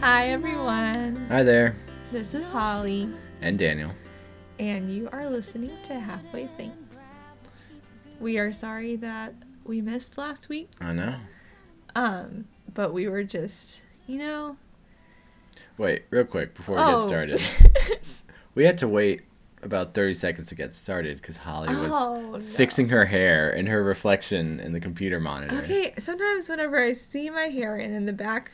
Hi, everyone. Hi there. This is Holly, And Daniel. and you are listening to Halfway Saints. We are sorry that we missed last week, I know. um, but we were just, you know. Wait, real quick before we Oh. get started. we had to wait about 30 seconds to get started because Holly was Oh, no. fixing her hair and her reflection in the computer monitor. Okay, sometimes whenever I see my hair and then the back,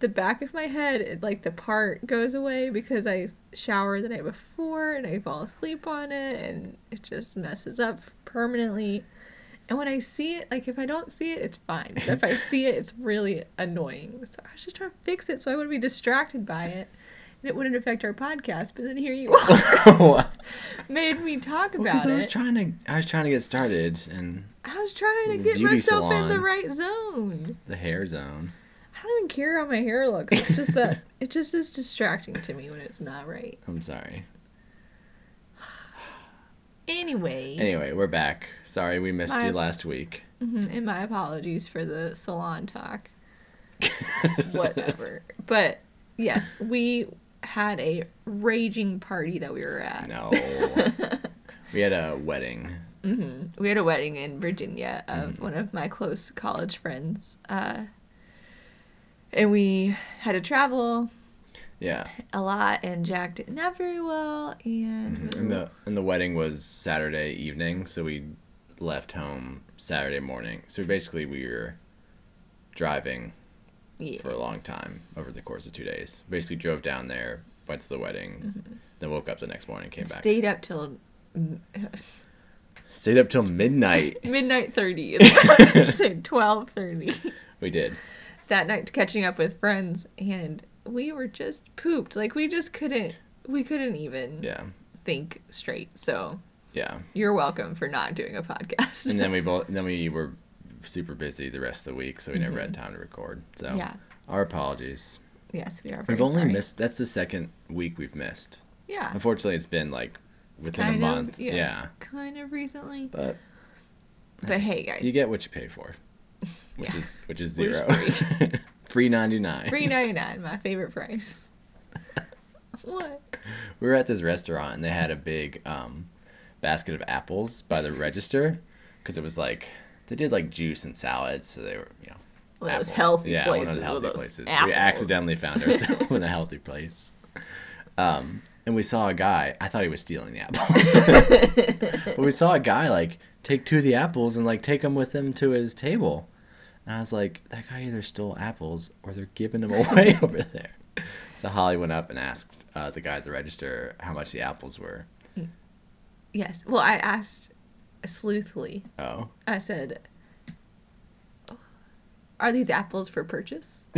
the back of my head, it, like the part goes away because I shower the night before and I fall asleep on it and it just messes up permanently. And when I see it, like if I don't see it, it's fine. But if I see it, it's really annoying. So I was just trying to fix it so I wouldn't be distracted by it. And it wouldn't affect our podcast, but then here you are, made me talk about Because it. I was trying to, I was trying to get started and I was trying to get myself in the right zone. the hair zone. I don't even care how my hair looks. It's just that it just is distracting to me when it's not right. I'm sorry. Anyway, Anyway, we're back. Sorry we missed My- you last week. mhm, and my apologies for the salon talk. Whatever. but yes, we had a raging party that we were at. no. we had a wedding. Mm-hmm. We had a wedding in Virginia of one of my close college friends. Uh, and we had to travel Yeah. a lot, and Jack did not very well. And, mm-hmm. a And the and the wedding was Saturday evening, so we left home Saturday morning. So basically we were driving yeah. for a long time over the course of two days. Basically drove down there, went to the wedding, mm-hmm. then woke up the next morning, came back. Stayed up till Stayed up till midnight. midnight 30 is what I gonna say 12.30 we did. That night catching up with friends and we were just pooped like we just couldn't we couldn't even Yeah. think straight so Yeah. you're welcome for not doing a podcast And then we both then we were super busy the rest of the week, so we never had mm-hmm. time to record. So yeah our apologies. yes we are We've only sorry. missed that's the second week we've missed. yeah Unfortunately it's been like within kind a month. of yeah, yeah. kind of recently But but hey guys You get what you pay for, which Yeah. is which is zero. Free ninety nine. Three ninety nine, my favorite price. what? We were at this restaurant and they had a big um, basket of apples by the register because it was like they did like juice and salads, so they were you know One of those healthy yeah, places. one of those healthy places. apples. We accidentally found ourselves in a healthy place. Um, and we saw a guy. I thought he was stealing the apples, but we saw a guy like take two of the apples and like take them with him to his table. And I was like, that guy either stole apples or they're giving them away over there. So Holly went up and asked uh, the guy at the register how much the apples were. Yes. Well, I asked sleuthly. Oh, I said, "Are these apples for purchase?"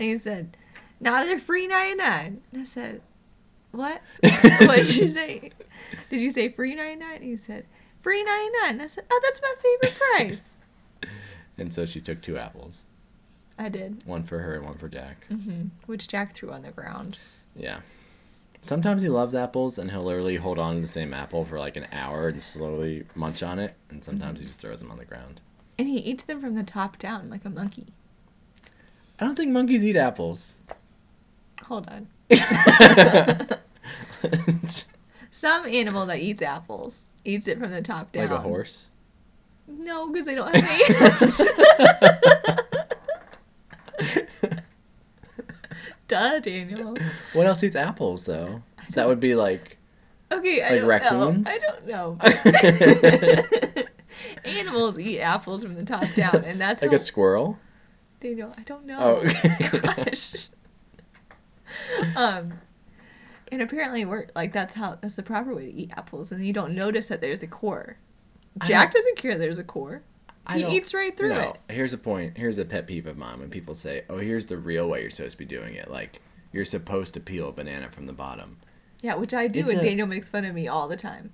and he said, "No, they're free ninety nine. And I said, "What? what did you say? Did you say free ninety nine? He said, "Free ninety nine. And I said, "Oh, that's my favorite price." and so she took two apples, I did, one for her and one for Jack. hmm which Jack threw on the ground. Yeah. Sometimes he loves apples and he'll literally hold on to the same apple for like an hour and slowly munch on it, and sometimes he just throws them on the ground. And he eats them from the top down like a monkey. I don't think monkeys eat apples. Hold on. Some animal that eats apples eats it from the top down. like a horse. No, because they don't have hands. Duh, Daniel. What else eats apples though? That would be like Okay, I Like don't raccoons? know. I don't know. Animals eat apples from the top down, and that's like how, a squirrel. Daniel. I don't know. Oh, okay. Gosh. Um, and apparently we're like that's how that's the proper way to eat apples, and you don't notice that there's a core. Jack doesn't care there's a core. I He eats right through no, it. Here's a point. Here's a pet peeve of mine when people say, "Oh, here's the real way you're supposed to be doing it." Like you're supposed to peel a banana from the bottom. Yeah, which I do, It's and a- Daniel makes fun of me all the time.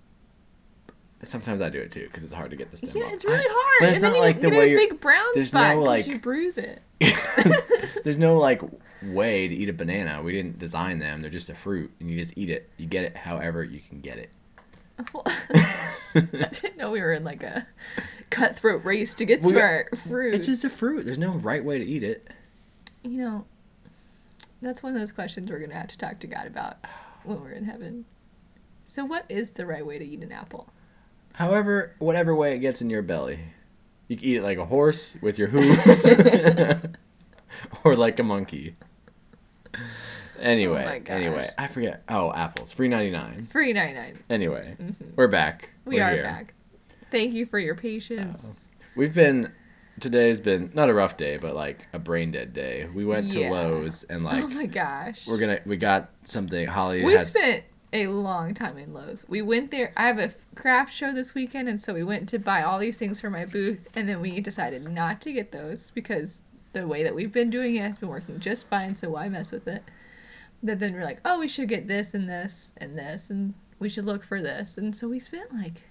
Sometimes I do it too because it's hard to get the stem. Yeah, off. it's really hard. But it's and not then you like the way big brown there's spot no, like- you bruise it. There's no like way to eat a banana. We didn't design them. They're just a fruit, and you just eat it. You get it however you can get it. Well, I didn't know we were in like a cutthroat race to get We- to our fruit. It's just a fruit. There's no right way to eat it. you know, that's one of those questions we're gonna have to talk to God about when we're in heaven. So, what is the right way to eat an apple? However, whatever way it gets in your belly. You can eat it like a horse with your hooves. or like a monkey. Anyway, Oh anyway, I forget. Oh, apples, free ninety nine. Free ninety nine. Anyway, mm-hmm. we're back. We We're are here. back. Thank you for your patience. Oh. We've been. Today's been not a rough day, but like a brain dead day. We went to Lowe's and oh like oh my gosh. we're gonna we got something. Holly We has spent a long time in Lowe's. We went there. I have a craft show this weekend, and so we went to buy all these things for my booth, and then we decided not to get those because the way that we've been doing it has been working just fine. So why mess with it? But then we're like, oh, we should get this and this and this, and we should look for this, and so we spent like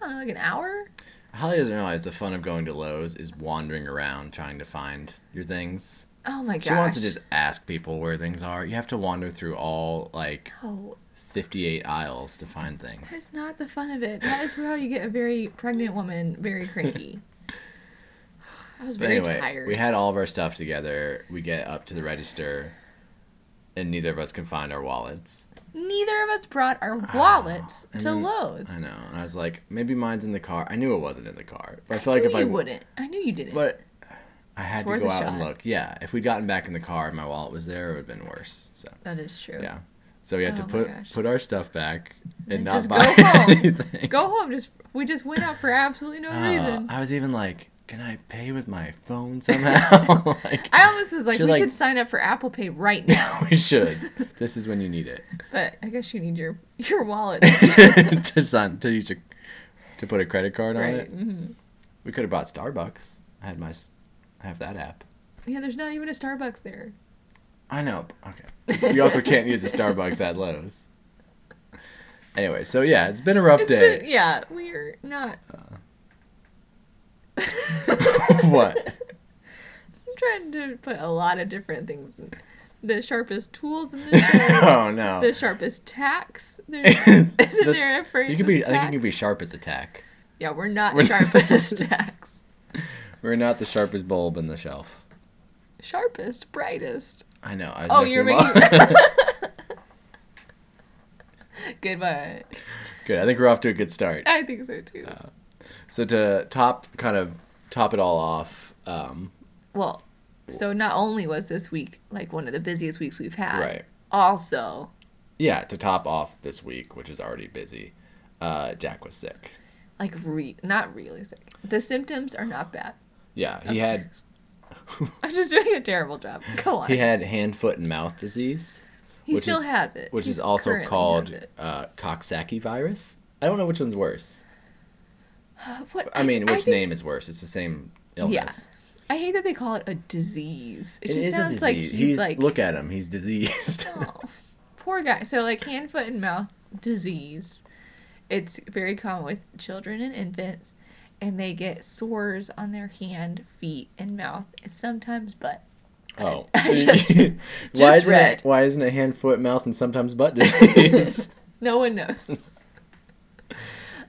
I don't know, like an hour. Holly doesn't realize the fun of going to Lowe's is wandering around trying to find your things. Oh my gosh. She wants to just ask people where things are. You have to wander through all like Oh, 58 aisles to find things. that's not the fun of it. That is where you get a very pregnant woman very cranky. I was But very anyway, tired. we had all of our stuff together. We get up to the register, and neither of us can find our wallets. Neither of us brought our ah, wallets And to then- Lowe's. I know. And I was like, maybe mine's in the car. I knew it wasn't in the car. But I feel I like knew if you I wouldn't. I knew you didn't. But I had It's to go out and look. Yeah, if we'd gotten back in the car and my wallet was there, it would have been worse. So that is true. yeah. So we had to Oh my put gosh. put our stuff back and And not just buy go home. anything. Go home. Just we just went out for absolutely no Uh, reason. I was even like, can I pay with my phone somehow? like, I almost was like, Should, we like- should sign up for Apple Pay right now. we should. This is when you need it but I guess you need your your wallet. to sign to use a, to put a credit card on right. it. hmm We could have bought Starbucks. I had my, I have that app. Yeah, there's not even a Starbucks there. I know. Okay. You also can't use the Starbucks at Lowe's. Anyway, so yeah, it's been a rough It's day. been- yeah, we're not. what? I'm trying to put a lot of different things. In. The sharpest tools in the shed. Oh no. the sharpest tacks. Isn't there a phrase? You could be. I think you can be sharp as a tack. Yeah, we're not We're- sharpest tacks. We're not the sharpest bulb in the shelf. Sharpest, brightest. I know. I was Oh, you're making. Goodbye. Good. I think we're off to a good start. I think so too. So to top, kind of top it all off. Um, well, so not only was this week like one of the busiest weeks we've had, Right. Also, yeah, to top off this week, which is already busy, uh, Jack was sick. like re- not really sick. The symptoms are not bad. Yeah, he had I'm just doing a terrible job. Go on. he had hand, foot, and mouth disease, He which still is- has it. which He's is also called uh, Coxsackie virus. I don't know which one's worse. What I mean, which think- name is worse? It's the same illness. Yeah. I hate that they call it a disease. It, It just sounds a like disease. he's, like look at him. He's diseased. Oh, poor guy. So like hand, foot, and mouth disease. It's very common with children and infants, and they get sores on their hand, feet, and mouth, and sometimes butt. oh, I just- why just isn't read. it? Why isn't it hand, foot, mouth, and sometimes butt disease? No one knows.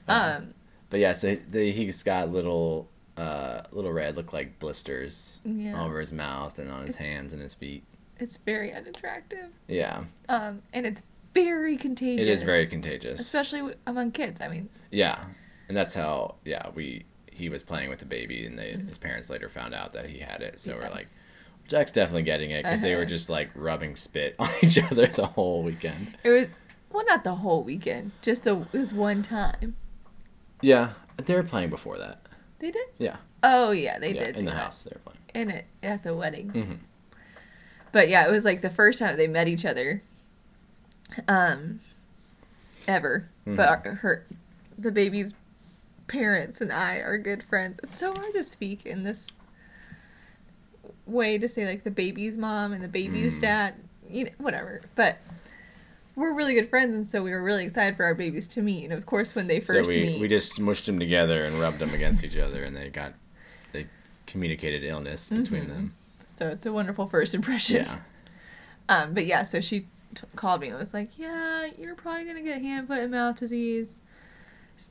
um, but yeah, so the, he's got little, uh, little red, look like blisters Yeah. all over his mouth and on his hands and his feet. it's very unattractive. Yeah, Um, and it's very contagious. it is very contagious. especially among kids. I mean, Yeah, and that's how. Yeah, we he was playing with the baby, and they, his parents later found out that he had it. So Mm-hmm. Yeah. we're like, Jack's definitely getting it because they were Uh-huh. just like rubbing spit on each other the whole weekend. it was well, not the whole weekend, just the this one time. Yeah, they were playing before that. They did. Yeah, Oh yeah, they yeah, did in the that. house they were playing. in it at the wedding. Mhm. But yeah, it was like the first time they met each other, um, ever. Mm-hmm. But her, the baby's parents and I are good friends. It's so hard to speak in this way to say like the baby's mom and the baby's Mm. dad, you know, whatever. But we're really good friends, and so we were really excited for our babies to meet. And of course, when they So first we meet, we just smushed them together and rubbed them against each other, and they got they communicated illness between Mm-hmm. them. so it's a wonderful first impression. Yeah, Um, but yeah, so she t- called me and was like, "Yeah, you're probably gonna get hand, foot, and mouth disease."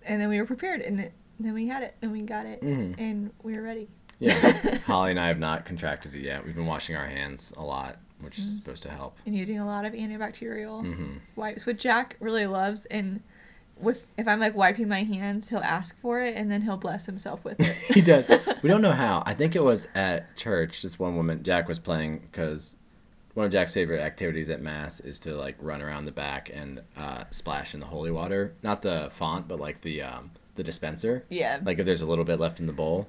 And then we were prepared, and it, then we had it, and we got it, Mhm. and we were ready. Yeah. Holly and I have not contracted it yet. We've been washing our hands a lot, which Mm-hmm. is supposed to help. and using a lot of antibacterial hmm wipes, which Jack really loves. And with if I'm like wiping my hands, he'll ask for it, and then he'll bless himself with it. he does. We don't know how. I think it was at church. Just one woman, Jack was playing because one of Jack's favorite activities at mass is to like run around the back and uh, splash in the holy water. Not the font, but like the um, the dispenser. yeah. Like if there's a little bit left in the bowl.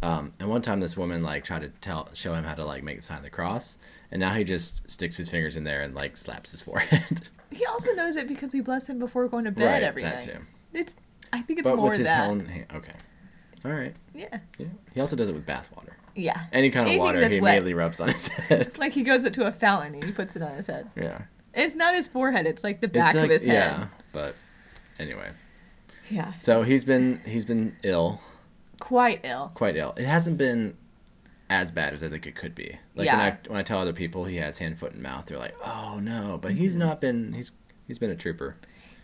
Um, and one time this woman like tried to tell show him how to like make the sign of the cross, and now he just sticks his fingers in there and like slaps his forehead. he also knows it because we bless him before going to bed every that night. too. It's. I think it's But more with his that. own hand. Okay. All right. Yeah. Yeah. He also does it with bath water. Yeah. Any kind of Anything water that's he wet. immediately rubs on his head. Like he goes up to a fountain and he puts it on his head. Yeah. It's not his forehead. It's like the back It's of his head. Yeah, but anyway. Yeah. So he's been he's been ill, Quite ill. quite ill. It hasn't been as bad as I think it could be. Like when Yeah. I when I tell other people he has hand, foot, and mouth, they're like, "Oh no!" But he's mm-hmm. not been. He's he's been a trooper.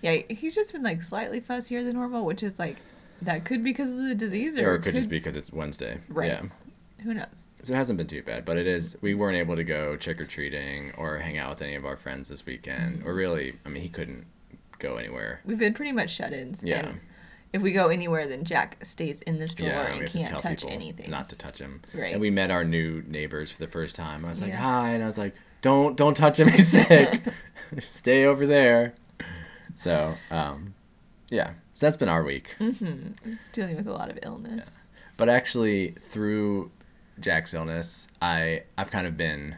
Yeah, he's just been like slightly fussier than normal, which is like that could be because of the disease or, Or it could just be because it's Wednesday. Right. Yeah. Who knows. So it hasn't been too bad, but it is. We weren't able to go trick or treating or hang out with any of our friends this weekend. Or really, I mean, he couldn't go anywhere. We've been pretty much shut-ins. Yeah. And if we go anywhere, then Jack stays in this drawer Yeah, and can't tell touch anything. not to touch him. Right. And we met our new neighbors for the first time. I was like, Yeah. "Hi," and I was like, "Don't don't touch him. He's sick. Stay over there." So, um, yeah. So that's been our week. mm-hmm. Dealing with a lot of illness. But actually, through Jack's illness, I I've kind of been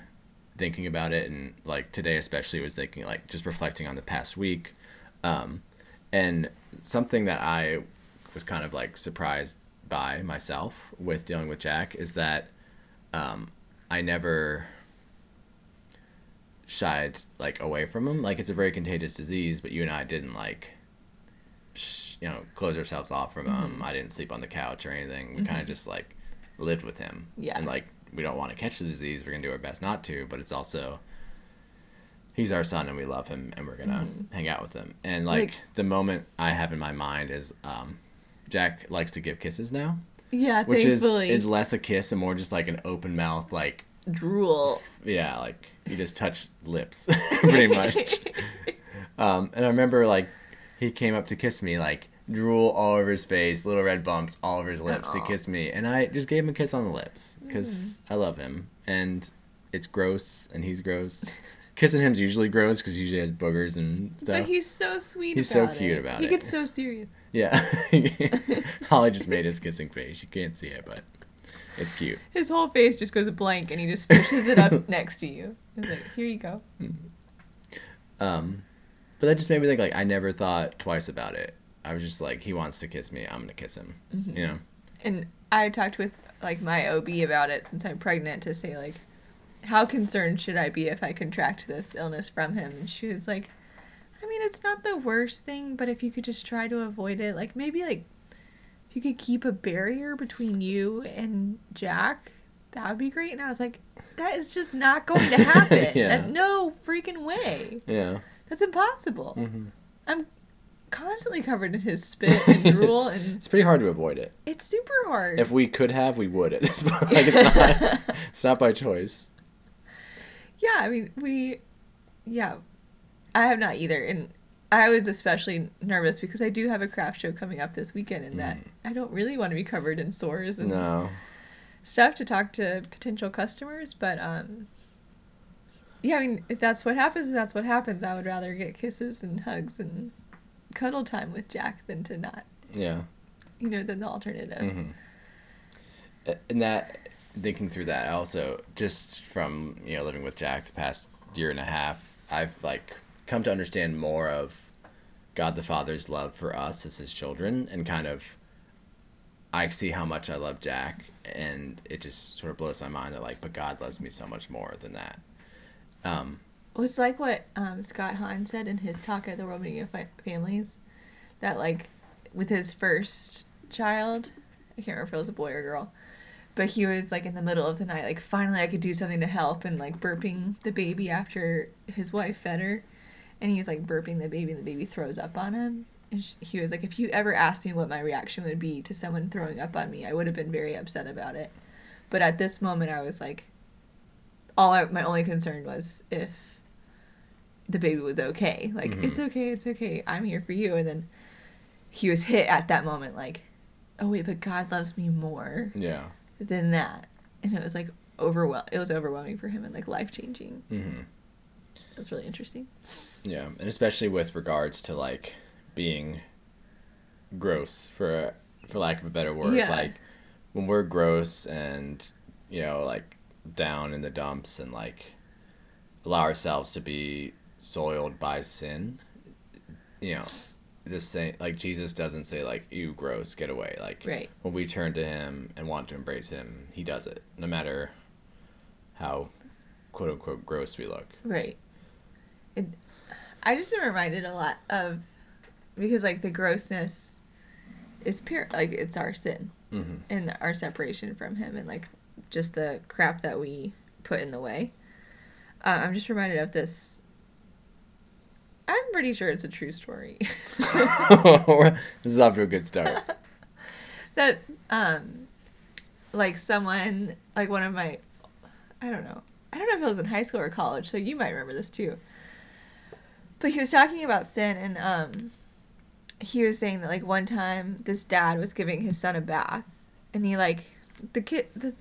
thinking about it, and like today especially was thinking like just reflecting on the past week, um, and something that I was kind of like surprised by myself with dealing with Jack is that um, I never shied like away from him. Like it's a very contagious disease, but you and I didn't like you know close ourselves off from him. I didn't sleep on the couch or anything. We kind of just like lived with him. Yeah. And like we don't want to catch the disease. We're gonna do our best not to. But it's also he's our son and we love him and we're gonna hang out with him. And like, Like- the moment I have in my mind is um, Jack likes to give kisses now, Yeah, which is is less a kiss and more just like an open mouth like drool. yeah, like you just touch lips, pretty much. um, and I remember like he came up to kiss me, like drool all over his face, little red bumps all over his lips Aw. to kiss me, and I just gave him a kiss on the lips because I love him, and it's gross, and he's gross. Kissing him's usually gross because he usually has boogers and stuff. But he's so sweet He's so cute it. about he it. He gets so serious. yeah, Holly just made his kissing face. You can't see it, but it's cute. His whole face just goes blank and he just pushes it up next to you. He's like, here you go. Um, but that just made me think like I never thought twice about it. I was just like, he wants to kiss me, I'm gonna kiss him. You know? And I talked with like my OB about it since I'm pregnant to say like, how concerned should I be if I contract this illness from him? And she was like, I mean, it's not the worst thing, but if you could just try to avoid it, like maybe like if you could keep a barrier between you and Jack, that would be great. And I was like, that is just not going to happen. Yeah. That- no freaking way. Yeah. That's impossible. Mm-hmm. I'm constantly covered in his spit and drool, and It's pretty hard to avoid it. it's super hard. If we could have, we would at this point. Like it's not, it's not by choice. yeah, I mean, we, yeah, I have not either, and I was especially nervous because I do have a craft show coming up this weekend, and that I don't really want to be covered in sores and No. stuff to talk to potential customers, but um. Yeah, I mean, if that's what happens, that's what happens. I would rather get kisses and hugs and cuddle time with Jack than to not, Yeah. you know, than the alternative. hmm And that, thinking through that, also just from you know living with Jack the past year and a half, I've like come to understand more of God the Father's love for us as His children, and kind of I see how much I love Jack, and it just sort of blows my mind that like, but God loves me so much more than that. Um, was like what um, Scott Hahn said in his talk at the World Meeting of Fi- Families, that like with his first child, I can't remember if it was a boy or girl, but he was like in the middle of the night, like finally I could do something to help, and like burping the baby after his wife fed her, and he's like burping the baby, and the baby throws up on him, And he was like, if you ever asked me what my reaction would be to someone throwing up on me, I would have been very upset about it. But at this moment, I was like, all I, my only concern was if the baby was okay. Like, Mhm. it's okay, it's okay. I'm here for you. And then he was hit at that moment, like, oh wait, but God loves me more Yeah. than that. And it was like overwhel. It was overwhelming for him and like life changing. hmm It was really interesting. Yeah, and especially with regards to like being gross for for lack of a better word. Yeah. Like when we're gross and you know like down in the dumps and like allow ourselves to be soiled by sin, you know, the same like Jesus doesn't say like you gross get away like Right. when we turn to him and want to embrace him, he does it no matter how quote unquote gross we look. Right. It, I just am reminded a lot of because like the grossness is pure like it's our sin hmm and our separation from him and like just the crap that we put in the way. Uh, I'm just reminded of this. I'm pretty sure it's a true story. this is off to a good start. that um like someone like one of my I don't know. I don't know if it was in high school or college, so you might remember this too. But he was talking about sin and um he was saying that like one time this dad was giving his son a bath and he like the kid the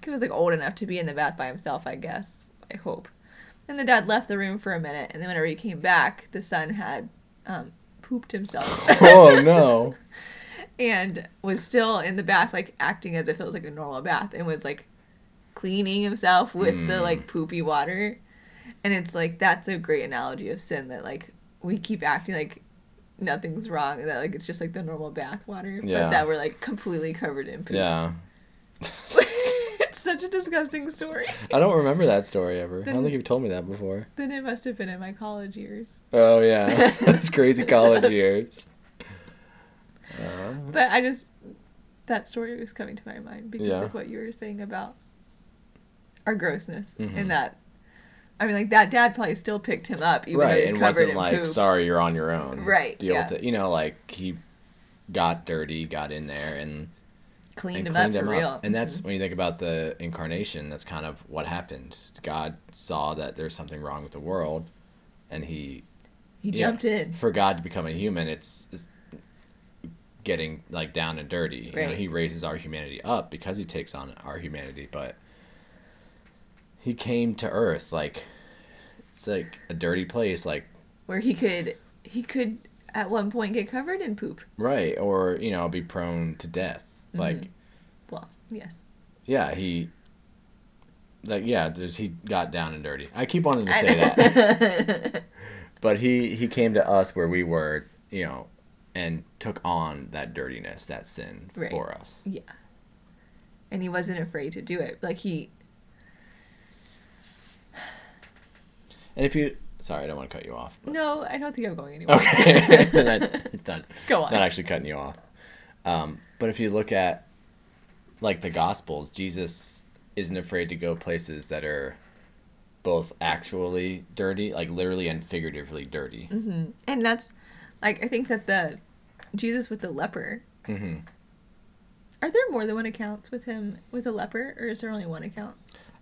kid was like old enough to be in the bath by himself, I guess. I hope. And the dad left the room for a minute and then whenever he came back, the son had um pooped himself. oh no. and was still in the bath like acting as if it was like a normal bath and was like cleaning himself with the Mm. like poopy water and it's like that's a great analogy of sin that like we keep acting like nothing's wrong and that like it's just like the normal bath water Yeah. but that we're like completely covered in poop Yeah. such a disgusting story I don't remember that story ever. I don't think you've told me that before. then it must have been in my college years Oh yeah. That's crazy college years. Uh, but i just that story was coming to my mind because Yeah. of what you were saying about our grossness Mhm. and that I mean, like that dad probably still picked him up, even though right, he's and covered wasn't in like, poop. sorry, you're on your own. Right, Deal yeah. with it. You know, like he got dirty, got in there, and cleaned and him cleaned up him for up. real. And that's Mhm. when you think about the incarnation. That's kind of what happened. God saw that there's something wrong with the world, and he he jumped in. For God to become a human, it's, it's getting like down and dirty. You know, Right. he raises our humanity up because he takes on our humanity, but he came to Earth like it's like a dirty place, like where he could he could at one point get covered in poop. right, or you know, be prone to death. Like Well, yes. yeah, he. Like yeah, there's he got down and dirty. I keep wanting to say that, but he he came to us where we were, you know, and took on that dirtiness, that sin Right. for us. Yeah. And he wasn't afraid to do it. Like he And if you, sorry, I don't want to cut you off. but- No, I don't think I'm going anywhere. Okay, it's not Go on. not actually cutting you off. Um, but if you look at like the Gospels, Jesus isn't afraid to go places that are both actually dirty, like literally and figuratively dirty. Mm-hmm. And that's like I think that the Jesus with the leper. hmm Are there more than one accounts with him with a leper, or is there only one account?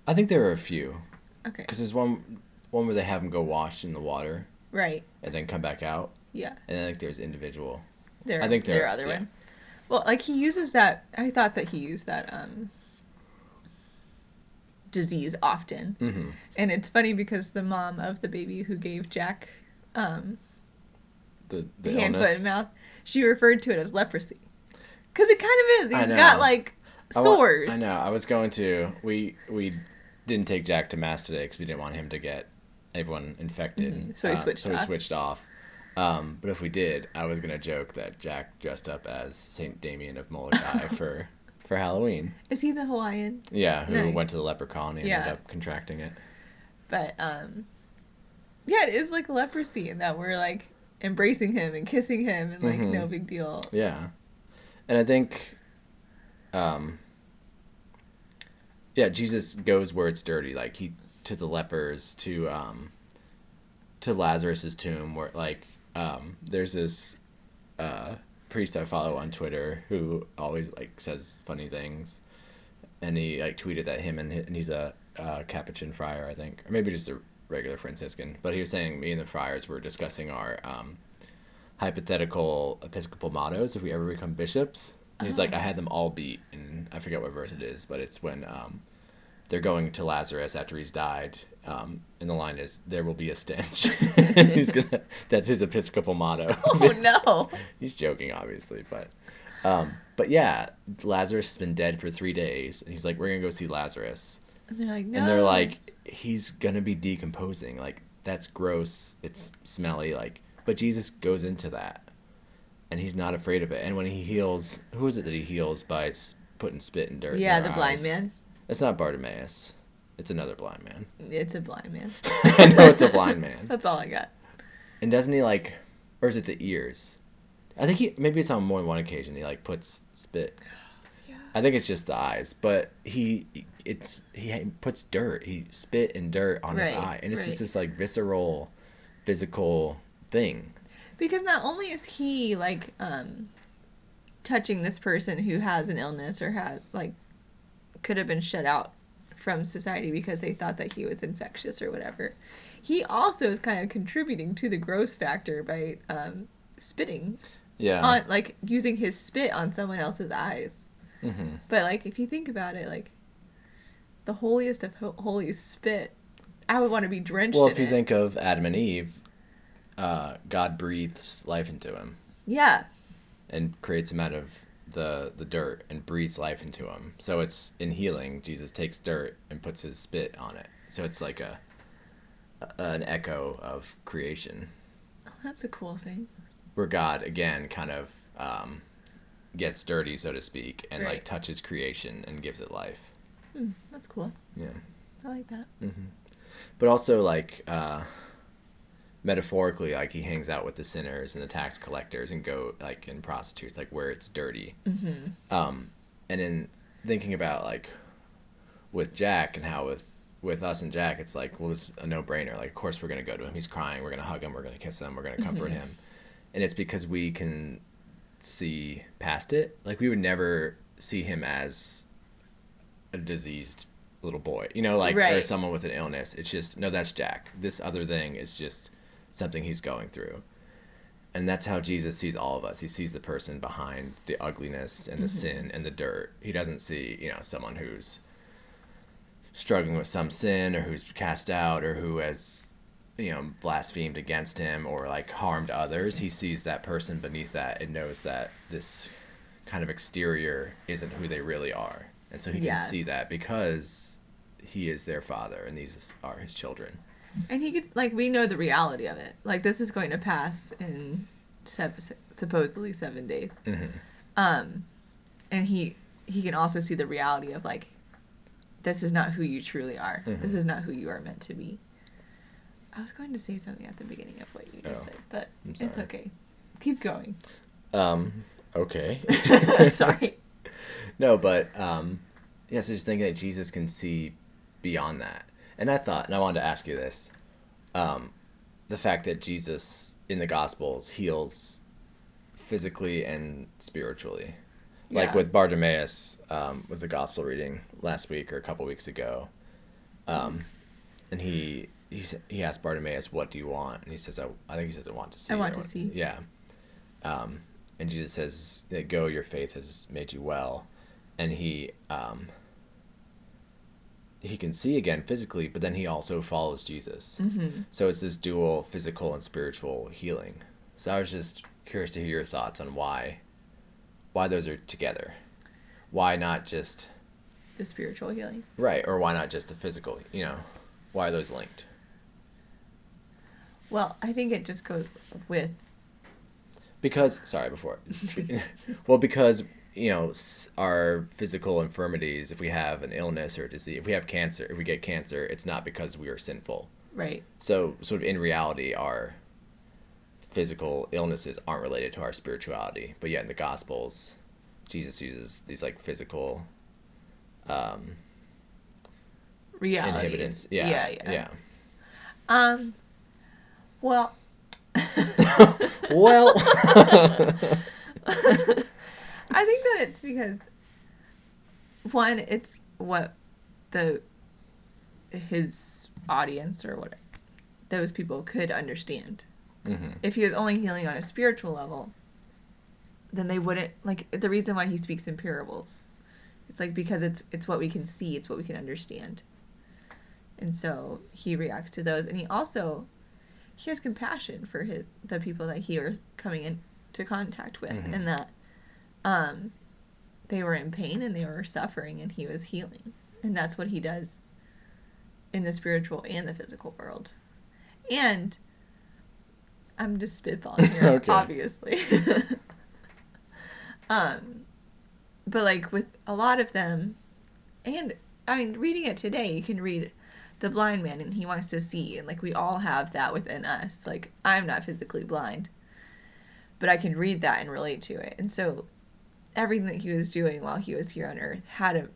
I think there are a few Okay. because there's one one where they have him go wash in the water Right. and then come back out, Yeah. and then like there's individual. There, Are, I think there there- are other yeah. ones. Well, like he uses that. I thought that he used that um, disease often, hmm and it's funny because the mom of the baby who gave Jack um, The the hand, illness. foot, and mouth, she referred to it as leprosy, because it kind of is. He's got like I wa- sores. I know. I was going to. We we didn't take Jack to mass today because we didn't want him to get everyone infected. Mhm. So he Um, switched So he switched off. Um, but if we did, I was gonna joke that Jack dressed up as Saint Damien of Molokai for for Halloween. Is he the Hawaiian? Yeah, who Nice. went to the leper colony and Yeah. ended up contracting it. But um, yeah, it is like leprosy in that we're like embracing him and kissing him and like Mhm. no big deal. Yeah, and I think, um, yeah, Jesus goes where it's dirty, like he to the lepers, to um, to Lazarus's tomb, where like um, there's this uh, priest I follow on Twitter who always like says funny things, and he like tweeted that him and, and he's a uh, Capuchin friar I think, or maybe just a regular Franciscan. But he was saying me and the friars were discussing our um, hypothetical episcopal mottos if we ever become bishops. And he's like, I had them all beat, and I forget what verse it is, but it's when um, they're going to Lazarus after he's died, um, and the line is, "There will be a stench." he's gonna. That's his episcopal motto. Oh no. he's joking, obviously, but. Um, but yeah, Lazarus has been dead for three days, and he's like, "We're gonna go see Lazarus," And they're like, no. and they're like, "He's gonna be decomposing. Like that's gross. It's smelly. Like." But Jesus goes into that, and he's not afraid of it. And when he heals, who is it that he heals by putting spit and dirt? in yeah, their the blind man. It's not Bartimaeus. It's another blind man. It's a blind man. I know it's a blind man. That's all I got. And doesn't he like, or is it the ears? I think he maybe it's on more than one occasion. He like puts spit. Yeah. I think it's just the eyes, but he it's he puts dirt. He spit and dirt on his eye, and it's just this like visceral, physical thing. Because not only is he like um touching this person who has an illness or has like could have been shut out from society because they thought that he was infectious or whatever. He also is kind of contributing to the gross factor by um spitting Yeah. on like using his spit on someone else's eyes. hmm But like if you think about it like the holiest of ho- holy spit I would want to be drenched Well, if you it. think of Adam and Eve, uh, God breathes life into him yeah. and creates him out of the the dirt and breathes life into him. So it's in healing. Jesus takes dirt and puts his spit on it. So it's like a, a an echo of creation, Oh, that's a cool thing. where God again kind of um, gets dirty, so to speak, and like touches creation and gives it life. Hmm, that's cool. Yeah. I like that. Mm-hmm. but also like uh metaphorically like he hangs out with the sinners and the tax collectors and go like and prostitutes like where it's dirty. Mm-hmm. um and in thinking about like with jack and how with with us and jack it's like well this is a no-brainer. Like of course we're gonna go to him. He's crying. We're gonna hug him. We're gonna kiss him. We're gonna comfort him. And it's because we can see past it. Like we would never see him as a diseased little boy you know like or someone with an illness. It's just no that's jack. This other thing is just something he's going through. And that's how jesus sees all of us. He sees the person behind the ugliness and the mm-hmm. sin and the dirt. He doesn't see you know someone who's struggling with some sin or who's cast out or who has you know blasphemed against him or like harmed others. He sees that person beneath that and knows that this kind of exterior isn't who they really are. And so he Yeah. can see that because he is their father and these are his children And he could like we know the reality of it. Like this is going to pass in sev- supposedly seven days. Mhm. Um, and he he can also see the reality of like this is not who you truly are. Mhm. This is not who you are meant to be. I was going to say something at the beginning of what you just Oh, said, but it's okay. Keep going. um okay Sorry. No, but um, yes, yeah, so just thinking that Jesus can see beyond that. And I thought, and I wanted to ask you this um, the fact that Jesus in the Gospels heals physically and spiritually. Like Yeah. with Bartimaeus, um, was the Gospel reading last week or a couple weeks ago. Um, and he, he, he asked Bartimaeus, What do you want? And he says, I, I think he says, I want to see. I want to see. Yeah. Um, and Jesus says, "Go, your faith has made you well," and he um, he can see again physically, but then he also follows Jesus. Mm-hmm. So it's this dual physical and spiritual healing. So I was just curious to hear your thoughts on why why those are together. Why not just The spiritual healing. right, or why not just the physical? You know, why are those linked? Well, I think it just goes with because sorry before well because you know our physical infirmities if we have an illness or a disease if we have cancer if we get cancer it's not because we are sinful right. so sort of in reality our physical illnesses aren't related to our spirituality but yet in the gospels jesus uses these like physical um Reality. inhibitants yeah yeah. yeah, yeah. Um, well, well, I think that it's because one, it's what the his audience or what those people could understand. hmm If he was only healing on a spiritual level, then they wouldn't like the reason why he speaks in parables. It's like because it's it's what we can see, it's what we can understand. And so he reacts to those and he also he has compassion for his the people that he was coming into contact with Mhm. and that um they were in pain and they were suffering and he was healing. And that's what he does in the spiritual and the physical world. And I'm just spitballing here, Okay. obviously. um, but like with a lot of them, and I mean, reading it today, you can read the blind man and he wants to see, and like we all have that within us. Like I'm not physically blind, but I can read that and relate to it, and so everything that he was doing while he was here on Earth had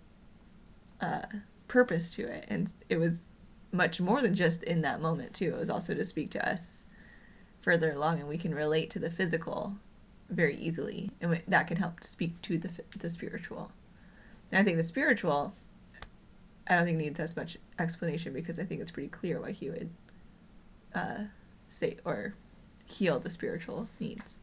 a uh, purpose to it, and it was much more than just in that moment too. It was also to speak to us further along, and we can relate to the physical very easily, and that can help speak to the the spiritual. And I think the spiritual, I don't think needs as much explanation because I think it's pretty clear why he would uh, say or heal the spiritual needs.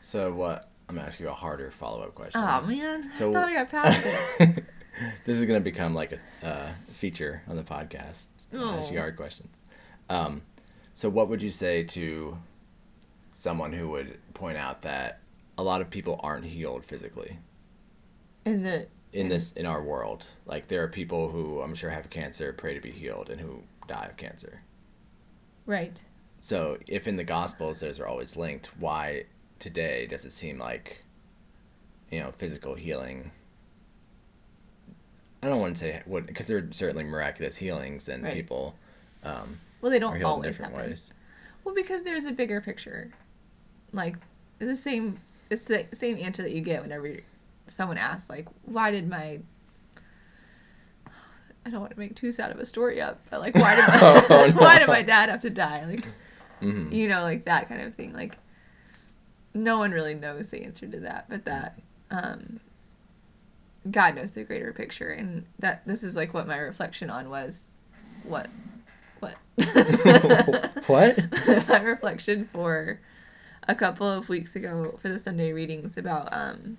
So what? I'm gonna ask you a harder follow up question. Oh man, So- I thought I got past it. this is gonna become like a uh, feature on the podcast. Oh. Ask you hard questions. Um, so what would you say to someone who would point out that a lot of people aren't healed physically In the in this in our world? Like there are people who I'm sure have cancer, pray to be healed, and who die of cancer. right, So if in the Gospels those are always linked, why today does it seem like, you know, physical healing? I don't want to say what because there are certainly miraculous healings and Right. people um, well they don't always different happen. ways. Well, because there's a bigger picture. Like it's the same. It's the same answer that you get whenever someone asks, like, "Why did my?" I don't want to make too sad of a story up, but like, why did my Oh, no. why did my dad have to die? Like, hmm you know, like that kind of thing. Like, no one really knows the answer to that, but that um, God knows the greater picture, and that this is like what my reflection on was, what, what. what? my reflection for a couple of weeks ago for the Sunday readings about um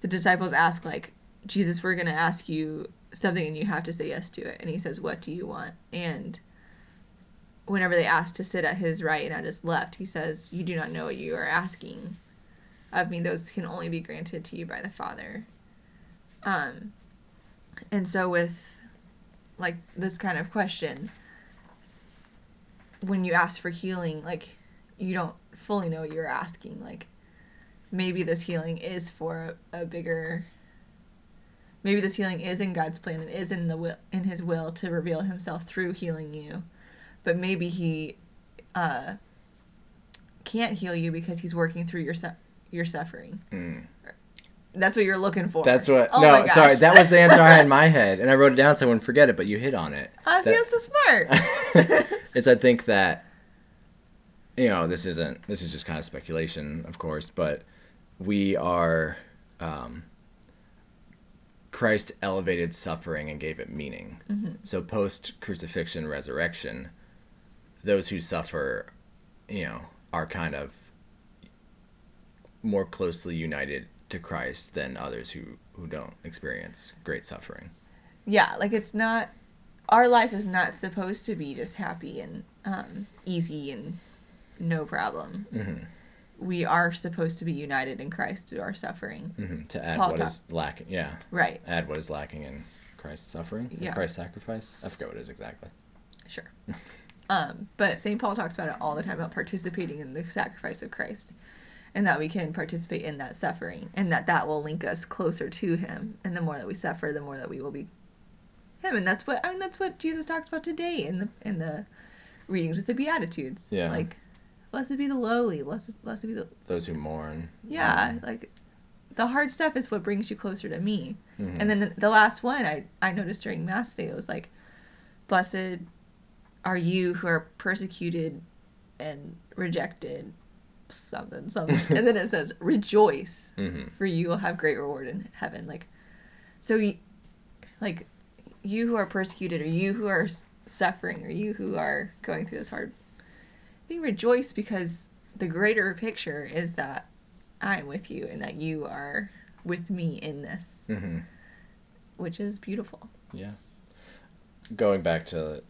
the disciples ask like Jesus we're going to ask you something and you have to say yes to it. And he says what do you want? And whenever they ask to sit at his right and at his left he says you do not know what you are asking of me those can only be granted to you by the Father um and so with like this kind of question when you ask for healing, like you don't fully know what you're asking. Like maybe this healing is for a, a bigger. Maybe this healing is in God's plan and is in the will in His will to reveal Himself through healing you, but maybe He uh, can't heal you because He's working through your su- your suffering. Mm. That's what you're looking for. That's what. Oh no, sorry, that was the answer I had in my head, and I wrote it down so I wouldn't forget it. But you hit on it. Oh, see, I'm so smart. is I think that you know this isn't this is just kind of speculation, of course, but we are um, Christ elevated suffering and gave it meaning. So post crucifixion, resurrection, those who suffer, you know, are kind of more closely united to Christ than others who who don't experience great suffering. yeah, like it's not our life is not supposed to be just happy and um, easy and no problem. Mhm. We are supposed to be united in Christ through our suffering. hmm To add Paul what talk- is lacking, yeah. Right. add what is lacking in Christ's suffering, Yeah. Christ's sacrifice. I forget what it is exactly. Sure. um, but St. Paul talks about it all the time about participating in the sacrifice of Christ and that we can participate in that suffering and that that will link us closer to him. And the more that we suffer, the more that we will be him. And that's what, I mean, that's what Jesus talks about today in the, in the readings with the Beatitudes. Yeah. Like, blessed be the lowly, blessed, blessed be the, Those who mourn. yeah, like the hard stuff is what brings you closer to me. Mhm. And then the, the last one I, I noticed during Mass today was like, Blessed are you who are persecuted and rejected? Something something. And then it says rejoice Mhm. for you will have great reward in heaven. Like so you, like you who are persecuted or you who are suffering or you who are going through this hard thing rejoice because the greater picture is that i'm with you and that you are with me in this hmm which is beautiful. Yeah. Going back to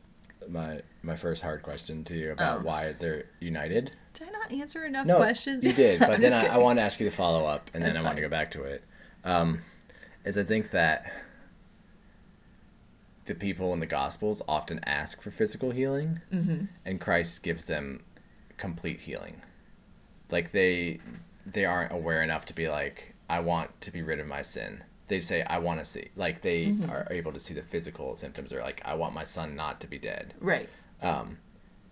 my my first hard question to you about Oh. why they're united. did i not answer enough No, questions you did, but then I, I want to ask you to follow up, and then I want to go back to it. Um, is I think that the people in the Gospels often ask for physical healing, Mhm. and Christ gives them complete healing. Like they they aren't aware enough to be like, I want to be rid of my sin. They say, I want to see. Like they Mm-hmm. are able to see the physical symptoms, or like, I want my son not to be dead. right Um,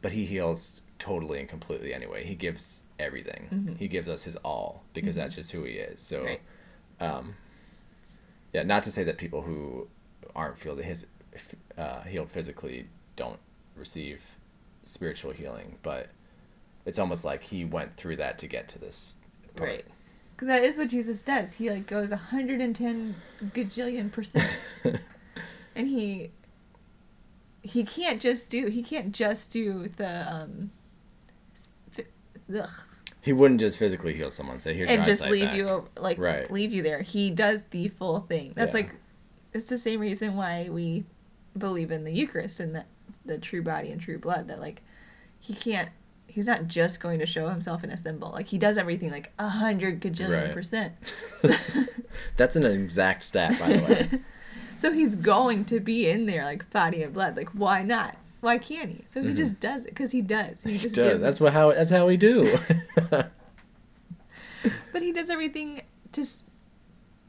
but he heals totally and completely anyway. He gives everything. He gives us his all because that's just who he is. So, Right. um, yeah, not to say that people who aren't feel his uh, healed physically don't receive spiritual healing, but it's almost like he went through that to get to this. Part. Right. Because that is what Jesus does. He like goes 110 gajillion percent, and he he can't just do he can't just do the um ugh, He wouldn't just physically heal someone, say, "Here's your and just leave back." you like Right. leave you there. He does the full thing. That's Yeah. like it's the same reason why we believe in the Eucharist and the the true body and true blood. That like he can't. He's not just going to show himself in a symbol. Like he does everything like a hundred gajillion Right. percent. That's an exact stat, by the way. So he's going to be in there like body and blood. Like why not? Why can't he? So he just does it because he does. He Mm-hmm. He just does. That's what how that's how we do. But he does everything to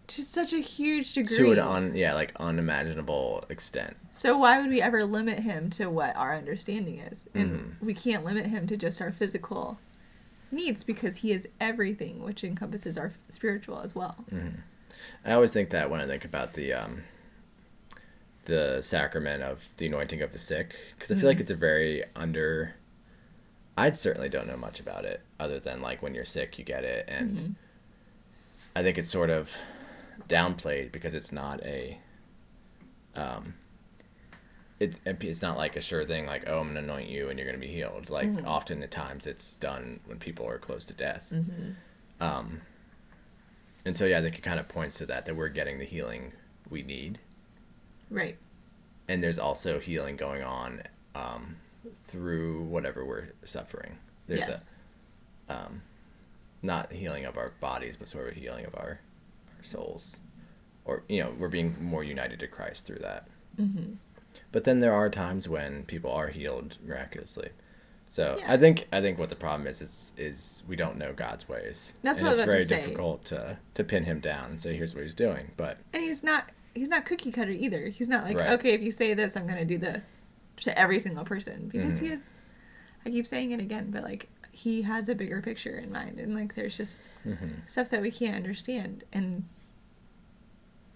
to such a huge degree. to an un yeah like unimaginable extent. So why would we ever limit him to what our understanding is? And Mm-hmm. we can't limit him to just our physical needs because he is everything, which encompasses our spiritual as well. Mm. I always think that when I think about the um, the sacrament of the anointing of the sick, because I feel like it's a very under. I certainly don't know much about it, other than like when you're sick, you get it, and I think it's sort of downplayed because it's not a. Um, it, it's not like a sure thing like oh I'm gonna anoint you and you're gonna be healed like often at times it's done when people are close to death um, and so yeah I think it kind of points to that that we're getting the healing we need Right. and there's also healing going on um, through whatever we're suffering there's yes. a um, not healing of our bodies but sort of healing of our our souls or you know we're being more united to Christ through that Mm-hmm. but then there are times when people are healed miraculously so Yeah. I think I think what the problem is is is we don't know God's ways. That's and what I was it's to very say. difficult to to pin him down and say here's what he's doing. But And he's not he's not cookie cutter either. He's not like, Right. okay, if you say this, I'm gonna do this to every single person. Because he Mhm. has I keep saying it again, but like he has a bigger picture in mind and like there's just mhm. stuff that we can't understand and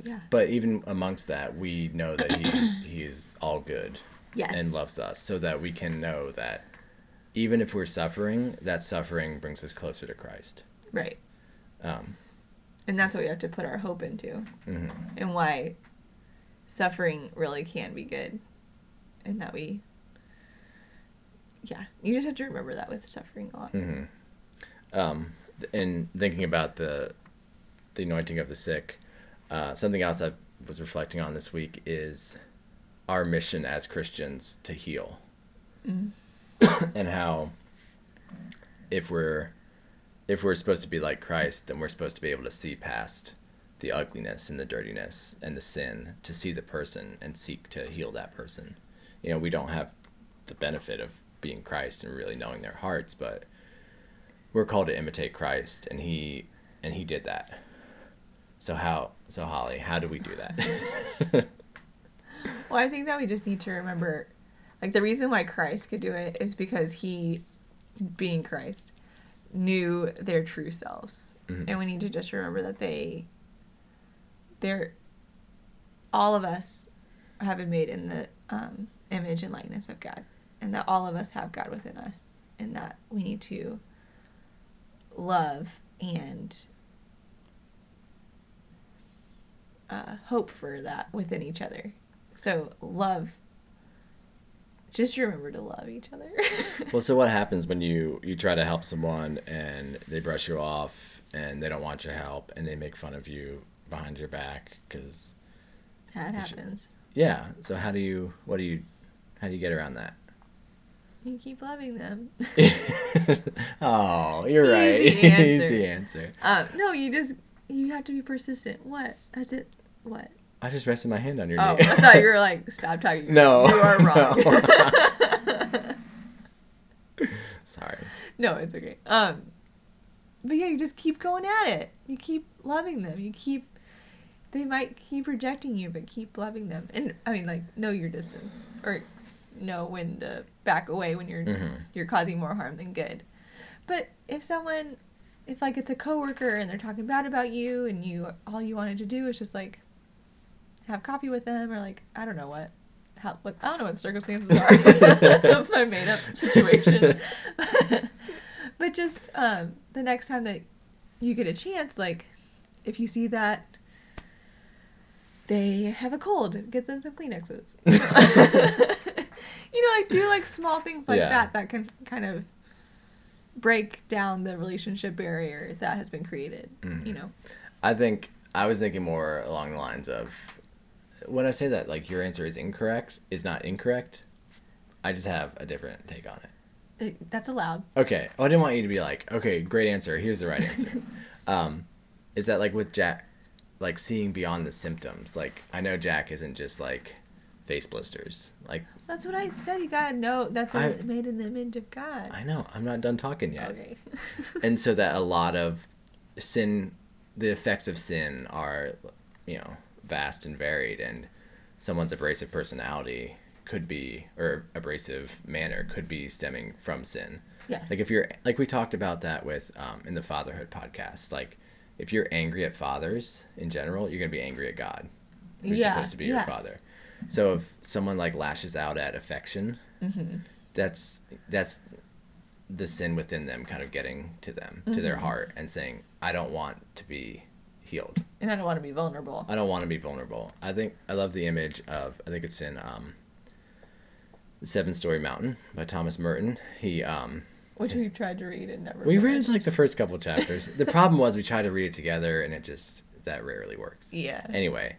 yeah. but even amongst that, we know that he he is all good Yes. and loves us, so that we can know that even if we're suffering, that suffering brings us closer to Christ. Right. Um, And that's what we have to put our hope into. mhm. And why suffering really can be good. And that we yeah, you just have to remember that with suffering a lot. hmm Um, in thinking about the the anointing of the sick, uh, something else I was reflecting on this week is our mission as Christians to heal, and how if we're if we're supposed to be like Christ, then we're supposed to be able to see past the ugliness and the dirtiness and the sin to see the person and seek to heal that person. You know, we don't have the benefit of being Christ and really knowing their hearts, but we're called to imitate Christ and he and he did that. So how so Holly, how do we do that? Well, I think that we just need to remember, like, the reason why Christ could do it is because he, being Christ, knew their true selves. Mhm. And we need to just remember that they, they're, all of us have been made in the um, image and likeness of God. And that all of us have God within us. and that we need to love and uh, hope for that within each other. So love. Just remember to love each other. Well, so what happens when you you try to help someone and they brush you off and they don't want your help and they make fun of you behind your back because that You happens. yeah. So how do you what do you how do you get around that? You keep loving them. oh, you're right. Easy answer. Easy answer. Um, no, you just you have to be persistent. What? That's it. What? I just rested my hand on your Oh, knee. I thought you were like, stop talking. No. you are wrong. Sorry. no, it's okay. Um, but yeah, you just keep going at it. You keep loving them. You keep. They might keep rejecting you, but keep loving them. And I mean, like, know your distance, or know when to back away when you're Mhm. you're causing more harm than good. But if someone, if like it's a coworker and they're talking bad about you, and you all you wanted to do is just like have coffee with them, or like I don't know what. How, what I don't know what the circumstances are of my made up situation. but just um, the next time that you get a chance, like if you see that they have a cold, get them some Kleenexes. you know, like do like small things like Yeah. that that can kind of break down the relationship barrier that has been created. Mhm. You know, I think I was thinking more along the lines of when I say that like your answer is incorrect is not incorrect. I just have a different take on it. it, that's allowed. Okay. Well, I didn't want you to be like, okay, great answer. Here's the right answer. um, is that like with Jack, like seeing beyond the symptoms? Like I know Jack isn't just like face blisters. Like That's what I said. You gotta know that they're I- made in the image of God. I know I'm not done talking yet. Okay. and so that a lot of sin the effects of sin are you know vast and varied and someone's abrasive personality could be or abrasive manner could be stemming from sin yes. like if you're like we talked about that with um, in the fatherhood podcast like if you're angry at fathers in general you're going to be angry at god who's Yeah, supposed to be yeah. your father so if someone like lashes out at affection Mm-hmm. that's that's the sin within them kind of getting to them to Mm-hmm. their heart and saying i don't want to be healed and I don't want to be vulnerable. i don't want to be vulnerable i think i love the image of i think it's in um the seven storey mountain by thomas merton he um Which we tried to read and never. we read like the first couple chapters the problem was we tried to read it together and it just that rarely works Yeah. anyway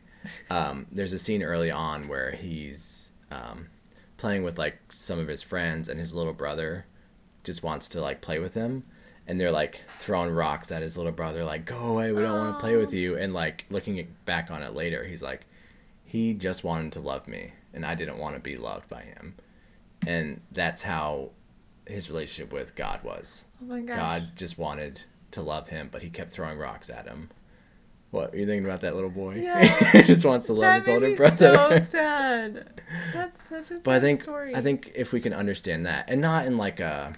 um, there's a scene early on where he's um, playing with like some of his friends and his little brother just wants to like play with him and they're like throwing rocks at his little brother like go away we don't want to play with oh. you and like looking back on it later he's like he just wanted to love me and i didn't want to be loved by him and that's how his relationship with god was oh my gosh. god just wanted to love him but he kept throwing rocks at him what are you thinking about that little boy Yeah. he just wants to love that his older me brother so sad. That's such a sad but I think story. I think if we can understand that, and not in like a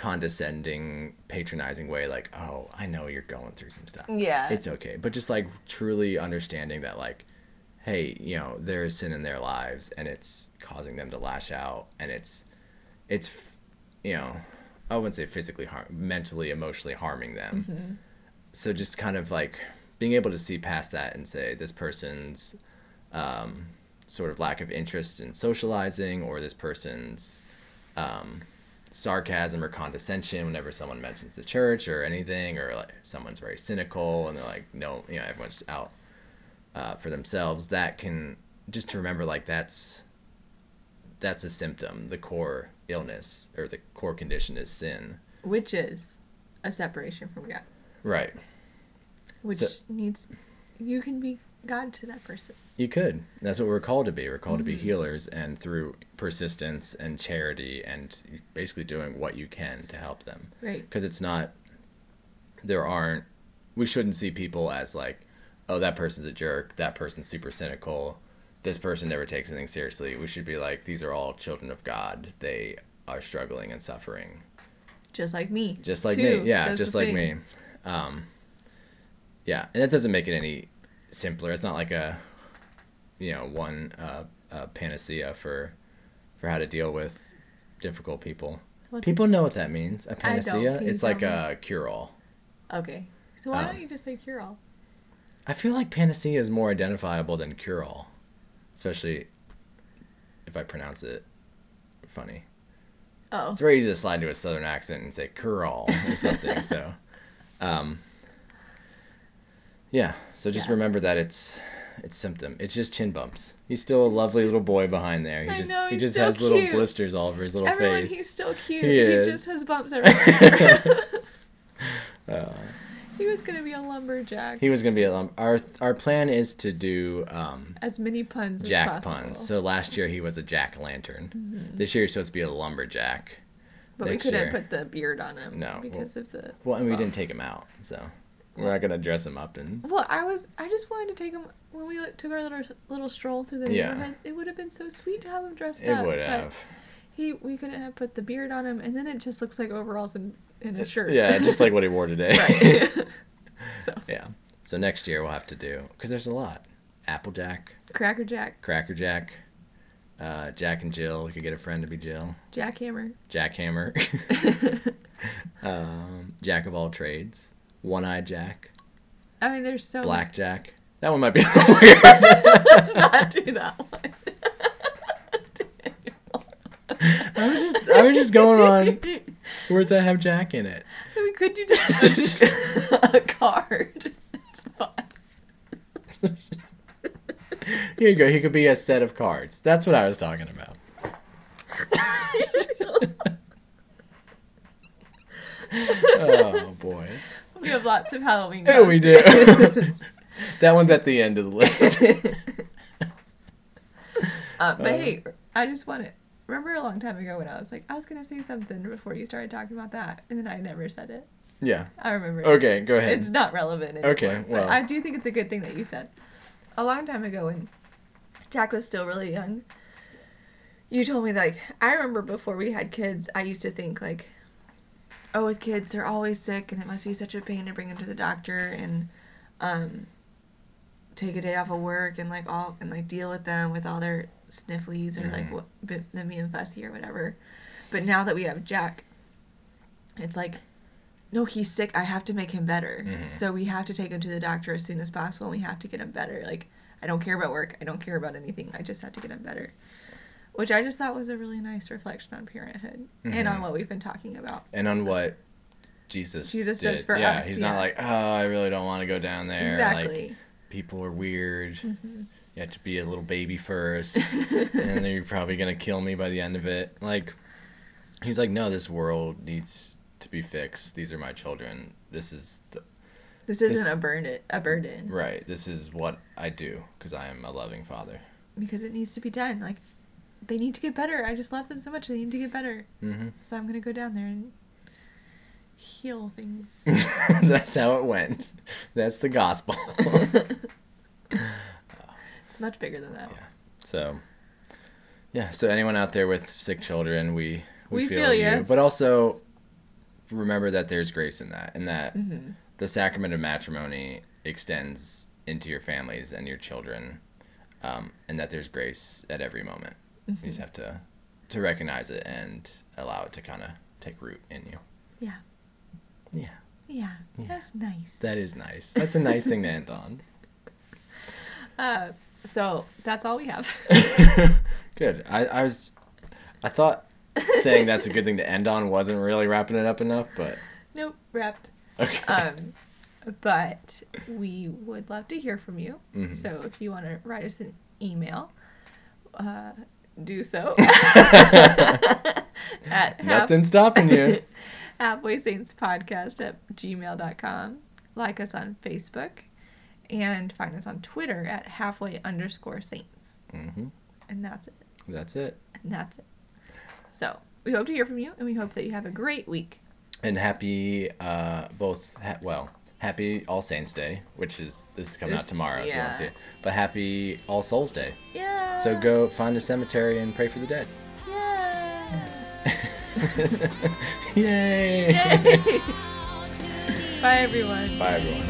condescending, patronizing way, like "Oh, I know you're going through some stuff. Yeah. it's okay," but just like truly understanding that, like, hey, you know, there is sin in their lives, and it's causing them to lash out, and it's, it's, you know, I wouldn't say physically harm, mentally, emotionally harming them. Mm-hmm. So just kind of like being able to see past that and say this person's um, sort of lack of interest in socializing or this person's um, sarcasm or condescension whenever someone mentions the church or anything or like someone's very cynical and they're like no you know everyone's out uh, for themselves that can just to remember like that's that's a symptom the core illness or the core condition is sin Which is a separation from God. right Which So- needs you can be God to that person. You could. That's what we're called to be. We're called to be healers, and through persistence and charity, and basically doing what you can to help them. Right. Because it's not. There aren't. We shouldn't see people as like, oh, that person's a jerk. That person's super cynical. This person never takes anything seriously. We should be like, these are all children of God. They are struggling and suffering, Just like me. just like too. me. Yeah, That's just like thing. me. Um, yeah, and that doesn't make it any simpler. It's not like a, you know, one uh, uh, panacea for, for how to deal with difficult people. What's People know what that means. A panacea. It's like tell a cure-all. Okay. So why Um, don't you just say cure all? I feel like panacea is more identifiable than cure-all, especially if I pronounce it funny. Oh. It's very easy to slide into a southern accent and say cure-all or something. so, um, yeah. So just Yeah. remember that it's it's symptom. It's just chin bumps. He's still a lovely little boy behind there. He I just know, he just has little blisters all over his little Everyone, face. he's still cute. He He, just has bumps everywhere. Uh, he was gonna be a lumberjack. he was gonna be a lump. Our our plan is to do um, as many puns jack as possible. puns. So last year he was a jack lantern. This year he's supposed to be a lumberjack. but we couldn't year. put the beard on him. No, because of the. Well, and we didn't take him out, so we're not gonna dress him up and Well, I was. I just wanted to take him when we took our little little stroll through the Yeah. neighborhood. It would have been so sweet to have him dressed it up. It would have. He we couldn't have put the beard on him, and then it just looks like overalls and, and a shirt. Yeah, just like what he wore today. right. so yeah. So next year we'll have to do because there's a lot. Applejack, Cracker Jack, Cracker Jack, uh, Jack and Jill. You could get a friend to be Jill. Jackhammer. Jackhammer, um, Jack of all trades, One Eye Jack, I mean, there's so Black Jack. That one might be weird. Let's not do that one. I was just I was just going on words that have Jack in it. we could do a card. It's fine. Here you go. He could be a set of cards. That's what I was talking about. Oh boy. We have lots of Halloween. Yeah, we do. that one's at the end of the list. Uh, but Uh, hey, I just want to remember a long time ago when I was like, I was gonna say something before you started talking about that, and then I never said it. yeah. I remember. Okay, go ahead. It's not relevant anymore. Okay, well. But I do think it's a good thing that you said. A long time ago when Jack was still really young, you told me like I remember before we had kids, I used to think like, oh, with kids they're always sick and it must be such a pain to bring them to the doctor and um take a day off of work and like all and like deal with them with all their snifflies or like Mhm. what them being fussy or whatever. But now that we have Jack, it's like no, he's sick. I have to make him better. Mhm. So we have to take him to the doctor as soon as possible. And we have to get him better. Like I don't care about work. I don't care about anything. I just have to get him better. Which I just thought was a really nice reflection on parenthood and on Mhm. what we've been talking about. and on what Jesus Jesus did. does for yeah, us, he's yeah. not like, oh, I really don't want to go down there. exactly. Like, people are weird. Mhm. You have to be a little baby first, and then you're probably gonna kill me by the end of it. Like, he's like, no, this world needs to be fixed. These are my children. This is the This isn't This- a burden. A burden right. This is what I do because I am a loving father. because it needs to be done. Like they need to get better. I just love them so much. They need to get better. hmm So I'm gonna go down there and heal things. That's how it went. That's the gospel. it's much bigger than that. Yeah. So, yeah. So anyone out there with sick children, we we, We feel, feel you. ya. But also remember that there's grace in that, and that hmm the sacrament of matrimony extends into your families and your children, um, and that there's grace at every moment. You Mm-hmm. just have to to recognize it and allow it to kind of take root in you. Yeah. Yeah, Yeah. Yeah. That's nice. that is nice. That's a nice thing to end on. Uh, so that's all we have. Good. I, I was, I thought saying that's a good thing to end on wasn't really wrapping it up enough, but nope, wrapped. okay. Um, but we would love to hear from you. Mhm. So if you want to write us an email, uh, do so at half, Nothing stopping you. halfway saints podcast at gmail.com. Like us on Facebook and find us on Twitter at halfway underscore saints. hmm And that's it. That's it. And that's it. So we hope to hear from you and we hope that you have a great week. And happy, uh, both, ha- well, happy All Saints Day, which is, this is coming out tomorrow, so you yeah. won't see it. But happy All Souls Day. Yeah. So go find a cemetery and pray for the dead. Yeah. Yay! Yay. Bye, everyone. Bye, everyone.